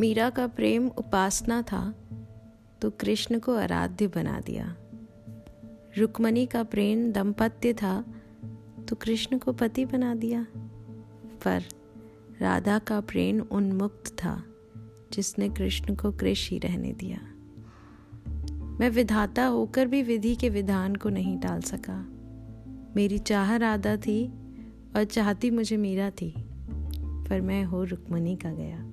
मीरा का प्रेम उपासना था तो कृष्ण को आराध्य बना दिया। रुक्मणी का प्रेम दंपत्य था तो कृष्ण को पति बना दिया। पर राधा का प्रेम उन्मुक्त था, जिसने कृष्ण को कृष ही रहने दिया। मैं विधाता होकर भी विधि के विधान को नहीं टाल सका। मेरी चाह राधा थी और चाहती मुझे मीरा थी, पर मैं हो रुक्मणी का गया।